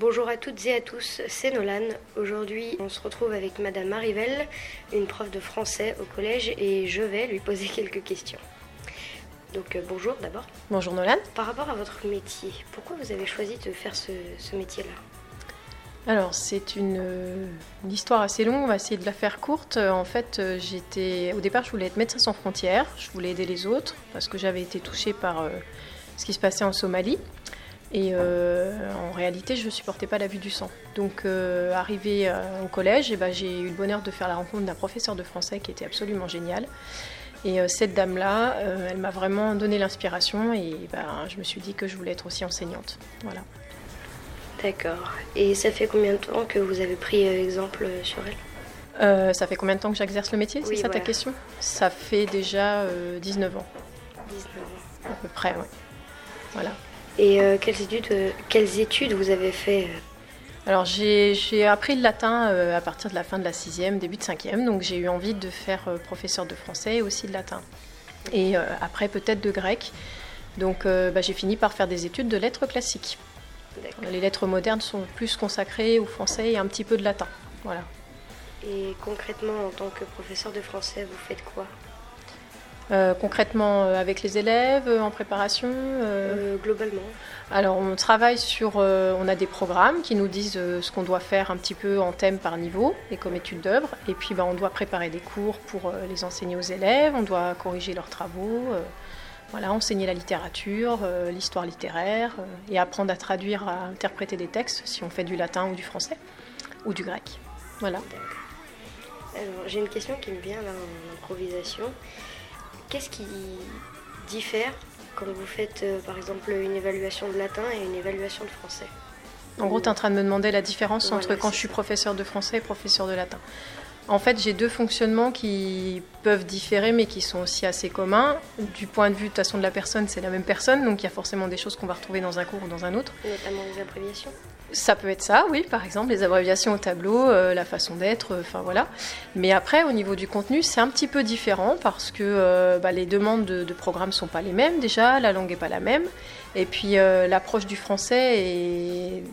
Bonjour à toutes et à tous, c'est Nolan. Aujourd'hui, on se retrouve avec Madame Marivelle, une prof de français au collège, et je vais lui poser quelques questions. Donc euh, bonjour d'abord. Bonjour Nolan. Par rapport à votre métier, pourquoi vous avez choisi de faire ce, ce métier-là? Alors c'est une, euh, une histoire assez longue, on va essayer de la faire courte. Euh, En fait, j'étais au départ, je voulais être médecin sans frontières, je voulais aider les autres parce que j'avais été touchée par euh, ce qui se passait en Somalie. Et euh, en réalité, je ne supportais pas la vue du sang. Donc, euh, arrivé euh, au collège, eh ben, j'ai eu le bonheur de faire la rencontre d'un professeur de français qui était absolument génial. Et euh, cette dame-là, elle m'a vraiment donné l'inspiration et ben, je me suis dit que je voulais être aussi enseignante. Voilà. D'accord. Et ça fait combien de temps que vous avez pris exemple sur elle? Ça fait combien de temps que j'exerce le métier? Oui, C'est ça voilà. ta question? Ça fait déjà euh, 19 ans, 19 ans. à peu près, ouais. Voilà. Et euh, quelles, études, euh, quelles études vous avez fait euh, Alors j'ai appris le latin euh, à partir de la fin de la sixième, début de cinquième, donc j'ai eu envie de faire professeur de français et aussi de latin. Et après peut-être de grec. Donc bah, j'ai fini par faire des études de lettres classiques. Les lettres modernes sont plus consacrées au français et un petit peu de latin. Voilà. Et concrètement, en tant que professeur de français, vous faites quoi? Euh, concrètement euh, avec les élèves, euh, en préparation euh, Globalement Alors on travaille sur, on a des programmes qui nous disent ce qu'on doit faire un petit peu en thème par niveau et comme étude d'œuvre. Et puis bah, on doit préparer des cours pour les enseigner aux élèves, on doit corriger leurs travaux, voilà, enseigner la littérature, l'histoire littéraire et apprendre à traduire, à interpréter des textes si on fait du latin ou du français ou du grec. Voilà. Alors, j'ai une question qui me vient là en improvisation. Qu'est-ce qui diffère quand vous faites euh, par exemple une évaluation de latin et une évaluation de français En gros, tu es en train de me demander la différence Voilà, entre quand je suis professeur de français et professeur de latin. En fait, j'ai deux fonctionnements qui peuvent différer, mais qui sont aussi assez communs. Du point de vue de toute façon de la personne, c'est la même personne, donc il y a forcément des choses qu'on va retrouver dans un cours ou dans un autre. Notamment les abréviations Ça peut être ça, oui, par exemple, les abréviations au tableau, euh, la façon d'être, euh, enfin voilà. Mais après, au niveau du contenu, c'est un petit peu différent parce que euh, bah, les demandes de, de programme sont pas les mêmes déjà, la langue est pas la même. Et puis l'approche du français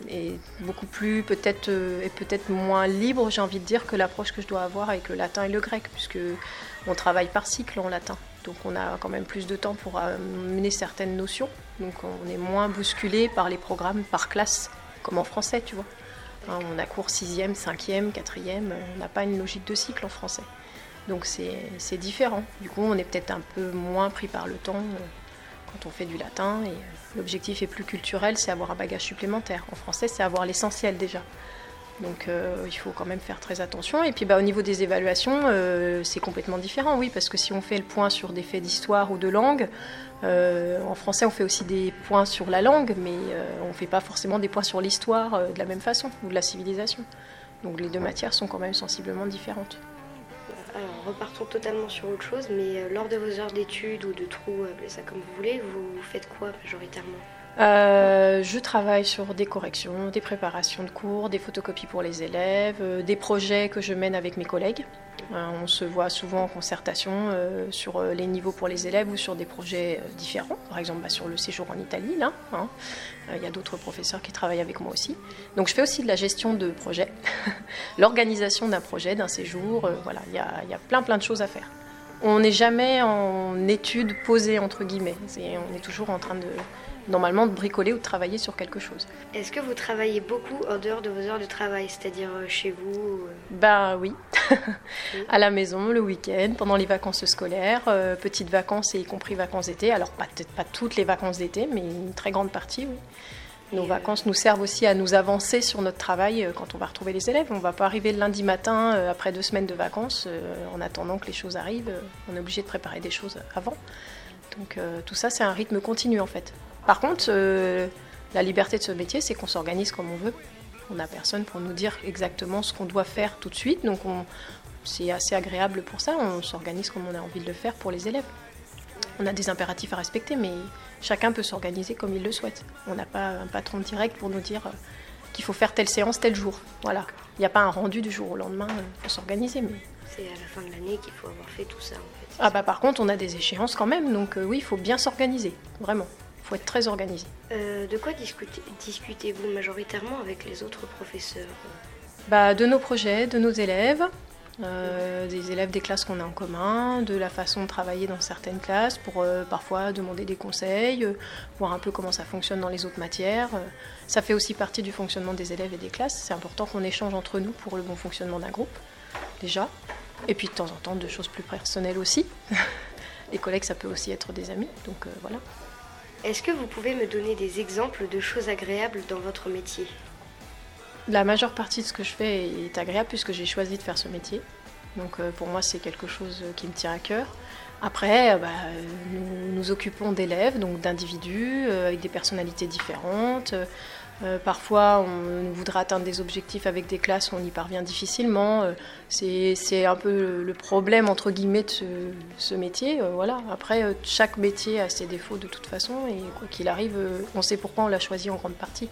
est, beaucoup plus, peut-être, peut-être moins libre, j'ai envie de dire, que l'approche que je dois avoir avec le latin et le grec, puisque on travaille par cycle en latin. Donc on a quand même plus de temps pour mener certaines notions. Donc on est moins bousculé par les programmes par classe comme en français, tu vois. Hein, on a cours 6e, 5e, 4e, on n'a pas une logique de cycle en français. Donc c'est c'est différent. Du coup, on est peut-être un peu moins pris par le temps euh, quand on fait du latin. Et euh, l'objectif est plus culturel, c'est avoir un bagage supplémentaire. En français, c'est avoir l'essentiel déjà. Donc euh, il faut quand même faire très attention. Et puis bah, au niveau des évaluations, euh, c'est complètement différent, oui, parce que si on fait le point sur des faits d'histoire ou de langue, euh, en français on fait aussi des points sur la langue, mais euh, on ne fait pas forcément des points sur l'histoire euh, de la même façon, ou de la civilisation. Donc les deux matières sont quand même sensiblement différentes. Alors, repartons totalement sur autre chose, mais euh, lors de vos heures d'études ou de trous, appelez ça comme vous voulez, vous faites quoi majoritairement? Euh, je travaille sur des corrections, des préparations de cours, des photocopies pour les élèves, euh, des projets que je mène avec mes collègues. Euh, on se voit souvent en concertation sur les niveaux pour les élèves ou sur des projets différents. Par exemple, bah, sur le séjour en Italie, hein. Il y a d'autres professeurs qui travaillent avec moi aussi. Donc, je fais aussi de la gestion de projet, l'organisation d'un projet, d'un séjour. voilà, il y a, plein, plein de choses à faire. On n'est jamais en étude posée, entre guillemets. On est toujours en train de, normalement, de bricoler ou de travailler sur quelque chose. Est-ce que vous travaillez beaucoup en dehors de vos heures de travail, c'est-à-dire euh, chez vous euh, Ben oui, à la maison, le week-end, pendant les vacances scolaires, euh, petites vacances et y compris vacances d'été. Alors peut-être pas toutes les vacances d'été, mais une très grande partie, oui. Nos vacances nous servent aussi à nous avancer sur notre travail quand on va retrouver les élèves. On ne va pas arriver le lundi matin après deux semaines de vacances en attendant que les choses arrivent. On est obligé de préparer des choses avant. Donc tout ça, c'est un rythme continu en fait. Par contre, euh, la liberté de ce métier, c'est qu'on s'organise comme on veut. On n'a personne pour nous dire exactement ce qu'on doit faire tout de suite. Donc on- c'est assez agréable pour ça. On s'organise comme on a envie de le faire pour les élèves. On a des impératifs à respecter, mais chacun peut s'organiser comme il le souhaite. On n'a pas un patron direct pour nous dire euh, qu'il faut faire telle séance tel jour. Voilà. Il n'y a pas un rendu du jour au lendemain. Il faut s'organiser. Mais... C'est à la fin de l'année qu'il faut avoir fait tout ça en fait. Ah bah par contre, on a des échéances quand même. Donc euh, oui, il faut bien s'organiser. Vraiment. Il faut être très organisé. de quoi discutez-vous majoritairement avec les autres professeurs bah, De nos projets, de nos élèves, euh, des élèves des classes qu'on a en commun, de la façon de travailler dans certaines classes pour euh, parfois demander des conseils, euh, voir un peu comment ça fonctionne dans les autres matières. ça fait aussi partie du fonctionnement des élèves et des classes. C'est important qu'on échange entre nous pour le bon fonctionnement d'un groupe, déjà. Et puis de temps en temps, de choses plus personnelles aussi. les collègues, ça peut aussi être des amis, donc voilà. Est-ce que vous pouvez me donner des exemples de choses agréables dans votre métier? La majeure partie de ce que je fais est agréable puisque j'ai choisi de faire ce métier. Donc euh, pour moi, c'est quelque chose qui me tient à cœur. Après, euh, bah, nous nous occupons d'élèves, donc d'individus euh, avec des personnalités différentes. Parfois, on voudrait atteindre des objectifs avec des classes où on y parvient difficilement. c'est un peu le problème, entre guillemets, de ce, ce métier. voilà. Après, chaque métier a ses défauts de toute façon, et quoi qu'il arrive, on sait pourquoi on l'a choisi en grande partie.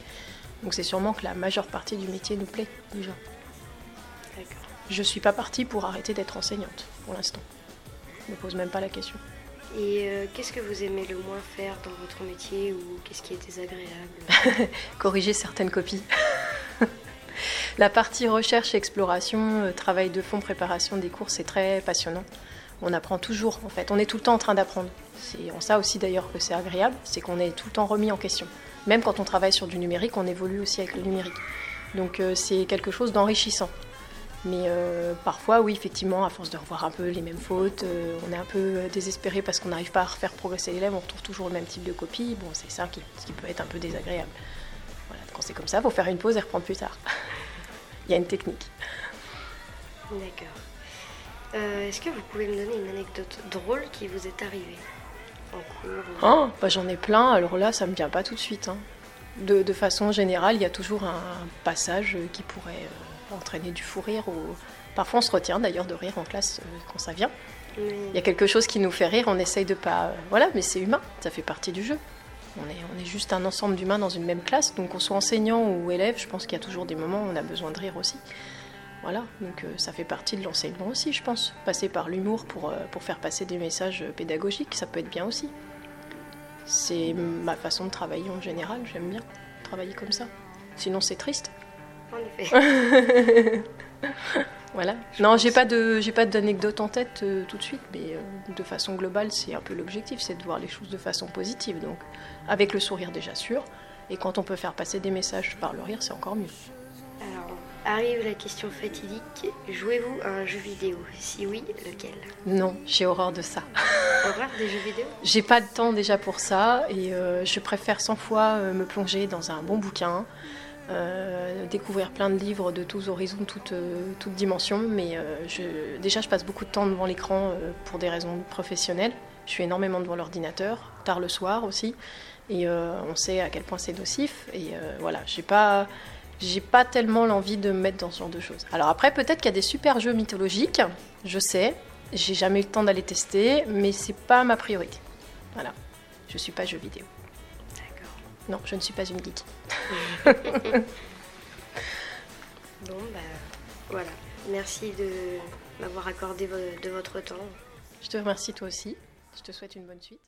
Donc c'est sûrement que la majeure partie du métier nous plaît déjà. Je ne suis pas partie pour arrêter d'être enseignante pour l'instant. Je ne me pose même pas la question. Et euh, qu'est-ce que vous aimez le moins faire dans votre métier ou qu'est-ce qui est désagréable Corriger certaines copies. la partie recherche, exploration, euh, travail de fond, préparation des cours, c'est très passionnant. On apprend toujours en fait, on est tout le temps en train d'apprendre. C'est en ça aussi d'ailleurs que c'est agréable, c'est qu'on est tout le temps remis en question. Même quand on travaille sur du numérique, on évolue aussi avec le numérique. Donc euh, c'est quelque chose d'enrichissant. Mais euh, parfois, oui, effectivement, à force de revoir un peu les mêmes fautes, euh, on est un peu désespéré parce qu'on n'arrive pas à refaire progresser l'élève, on retrouve toujours le même type de copie. Bon, c'est ça qui, qui, peut être un peu désagréable. Voilà, quand c'est comme ça, il faut faire une pause et reprendre plus tard. il y a une technique. D'accord. Est-ce que vous pouvez me donner une anecdote drôle qui vous est arrivée Oh, bah, j'en ai plein, alors là, ça me vient pas tout de suite. Hein. De, façon générale, il y a toujours un passage qui pourrait euh, entraîner du fou rire. Ou... Parfois, on se retient d'ailleurs de rire en classe euh, quand ça vient. Il y a quelque chose qui nous fait rire, on essaye de pas. Euh, voilà, mais c'est humain, ça fait partie du jeu. On est, on est juste un ensemble d'humains dans une même classe, donc qu'on soit enseignant ou élève, je pense qu'il y a toujours des moments où on a besoin de rire aussi. Voilà, donc euh, ça fait partie de l'enseignement aussi, je pense. Passer par l'humour pour, euh, pour faire passer des messages pédagogiques, ça peut être bien aussi. C'est ma façon de travailler en général, j'aime bien travailler comme ça. Sinon c'est triste. En effet. voilà. non, j'ai pas de j'ai pas d'anecdote en tête euh, tout de suite, mais de façon globale, c'est un peu l'objectif, c'est de voir les choses de façon positive. Donc, avec le sourire déjà sûr, et quand on peut faire passer des messages par le rire, c'est encore mieux. Arrive la question fatidique. Jouez-vous à un jeu vidéo? Si oui, lequel? Non, j'ai horreur de ça. Horreur des jeux vidéo? J'ai pas le temps déjà pour ça et euh, je préfère 100 fois euh, me plonger dans un bon bouquin, euh, découvrir plein de livres de tous horizons, toutes, toutes dimensions. Mais je, déjà, je passe beaucoup de temps devant l'écran pour des raisons professionnelles. Je suis énormément devant l'ordinateur, tard le soir aussi. Et on sait à quel point c'est nocif. Et voilà, j'ai pas j'ai pas tellement l'envie de me mettre dans ce genre de choses. Alors après, peut-être qu'il y a des super jeux mythologiques, je sais, j'ai jamais eu le temps d'aller tester, mais c'est pas ma priorité. Voilà, je suis pas jeu vidéo. Non, je ne suis pas une geek. bon, bah voilà. Merci de m'avoir accordé de votre temps. Je te remercie toi aussi. Je te souhaite une bonne suite.